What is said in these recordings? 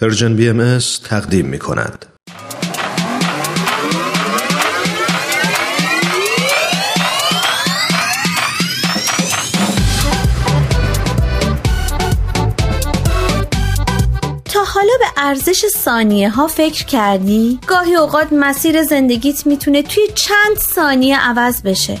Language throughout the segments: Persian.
پرژن بی ام تقدیم می کند. تا حالا به ارزش ثانیه ها فکر کردی؟ گاهی اوقات مسیر زندگیت می‌تونه توی چند ثانیه عوض بشه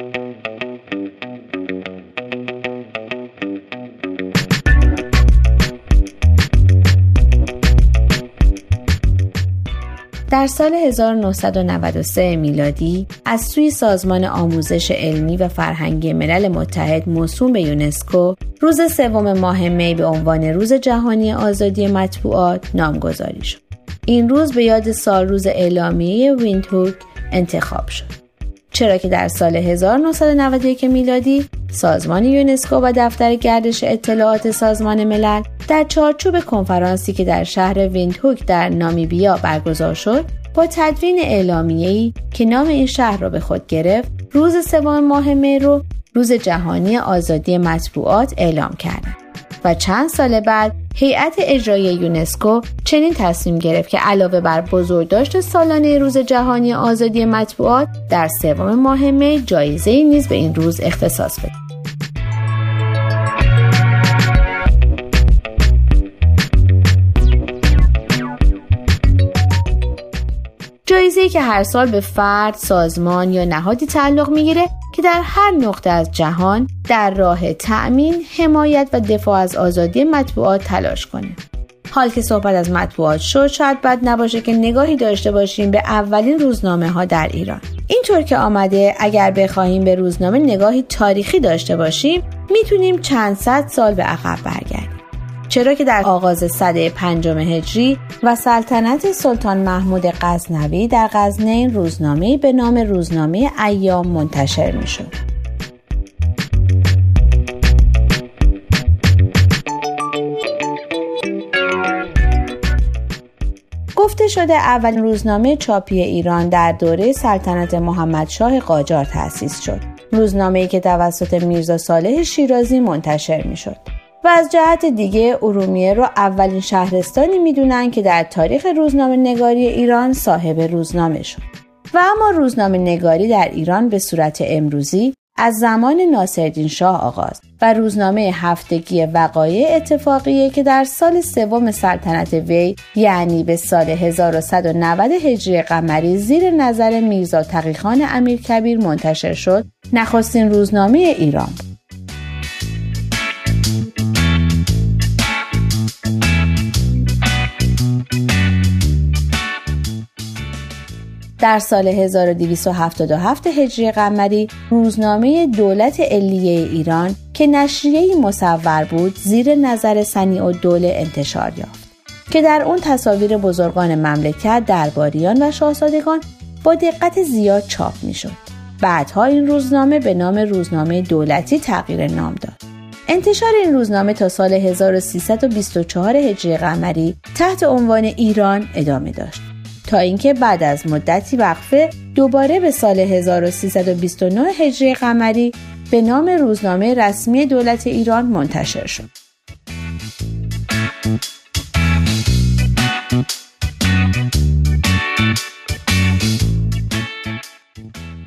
در سال 1993 میلادی از سوی سازمان آموزش علمی و فرهنگی ملل متحد موسوم به یونسکو روز سوم ماه می به عنوان روز جهانی آزادی مطبوعات نامگذاری شد. این روز به یاد سال روز اعلامیه ویندهوک انتخاب شد. چرا که در سال 1991 میلادی سازمان یونسکو و دفتر گردش اطلاعات سازمان ملل در چارچوب کنفرانسی که در شهر ویندهوک در نامیبیا برگزار شد با تدوین اعلامیه‌ای که نام این شهر را به خود گرفت روز سوم ماه می رو روز جهانی آزادی مطبوعات اعلام کردند و چند سال بعد هیئت اجرایی یونسکو چنین تصمیم گرفت که علاوه بر بزرگداشت سالانه روز جهانی آزادی مطبوعات در سوم ماه می جایزه نیز به این روز اختصاص بده. جایزه که هر سال به فرد، سازمان یا نهادی تعلق می‌گیره که در هر نقطه از جهان در راه تأمین، حمایت و دفاع از آزادی مطبوعات تلاش کنه. حال که صحبت از مطبوعات شد شاید بد نباشه که نگاهی داشته باشیم به اولین روزنامه ها در ایران اینطور که آمده اگر بخواهیم به روزنامه نگاهی تاریخی داشته باشیم می‌تونیم چند صد سال به عقب برگردیم چرا که در آغاز صده پنجم هجری و سلطنت سلطان محمود غزنوی در غزنین روزنامه به نام روزنامه ایام منتشر می شد. گفته شده اولین روزنامه چاپی ایران در دوره سلطنت محمد شاه قاجار تأسیس شد. روزنامه ای که توسط میرزا صالح شیرازی منتشر می شد. و از جهت دیگه ارومیه رو اولین شهرستانی می‌دونن که در تاریخ روزنامه نگاری ایران صاحب روزنامه شد. و اما روزنامه نگاری در ایران به صورت امروزی از زمان ناصرالدین شاه آغاز و روزنامه هفتگی وقایع اتفاقیه که در سال سوم سلطنت وی یعنی به سال 1190 هجری قمری زیر نظر میرزا تقیخان امیرکبیر منتشر شد نخستین روزنامه ایران. در سال 1277 هجری قمری روزنامه دولت علیه ایران که نشریه مصور بود زیر نظر سنی و دوله انتشار یافت که در اون تصاویر بزرگان مملکت درباریان و شاهزادگان با دقت زیاد چاپ می‌شد. بعدها این روزنامه به نام روزنامه دولتی تغییر نام داد. انتشار این روزنامه تا سال 1324 هجری قمری تحت عنوان ایران ادامه داشت. تا اینکه بعد از مدتی وقفه دوباره به سال 1329 هجری قمری به نام روزنامه رسمی دولت ایران منتشر شد.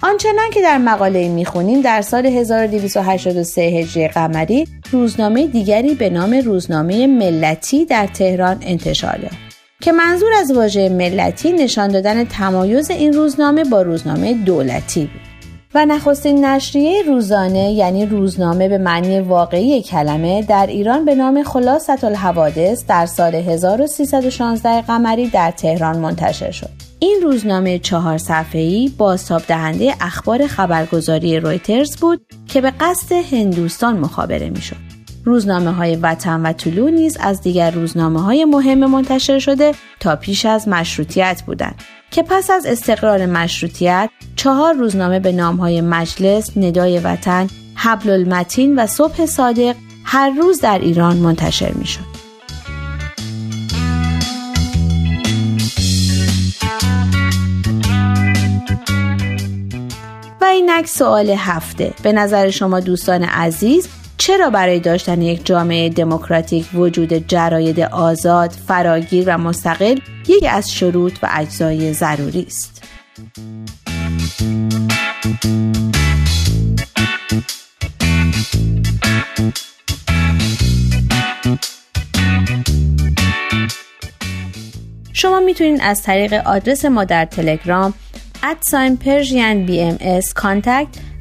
آنچنان که در مقاله می‌خونیم در سال 1283 هجری قمری روزنامه دیگری به نام روزنامه ملتی در تهران انتشار یافت. که منظور از واژه ملتی نشان دادن تمایز این روزنامه با روزنامه دولتی بود و نخستین نشریه روزانه یعنی روزنامه به معنی واقعی کلمه در ایران به نام خلاصت الحوادث در سال 1316 قمری در تهران منتشر شد. این روزنامه چهار صفحه‌ای بازتاب دهنده اخبار خبرگزاری رویترز بود که به قصد هندوستان مخابره می‌شد. روزنامه های وطن و طلوع نیز از دیگر روزنامه های مهم منتشر شده تا پیش از مشروطیت بودند که پس از استقرار مشروطیت چهار روزنامه به نام های مجلس، ندای وطن، حبل المتین و صبح صادق هر روز در ایران منتشر می شد. و اینک سوال هفته به نظر شما دوستان عزیز چرا برای داشتن یک جامعه دموکراتیک وجود جراید آزاد، فراگیر و مستقل یکی از شروط و اجزای ضروری است؟ شما می‌تونید از طریق آدرس ما در تلگرام ادساین پرژین بی ام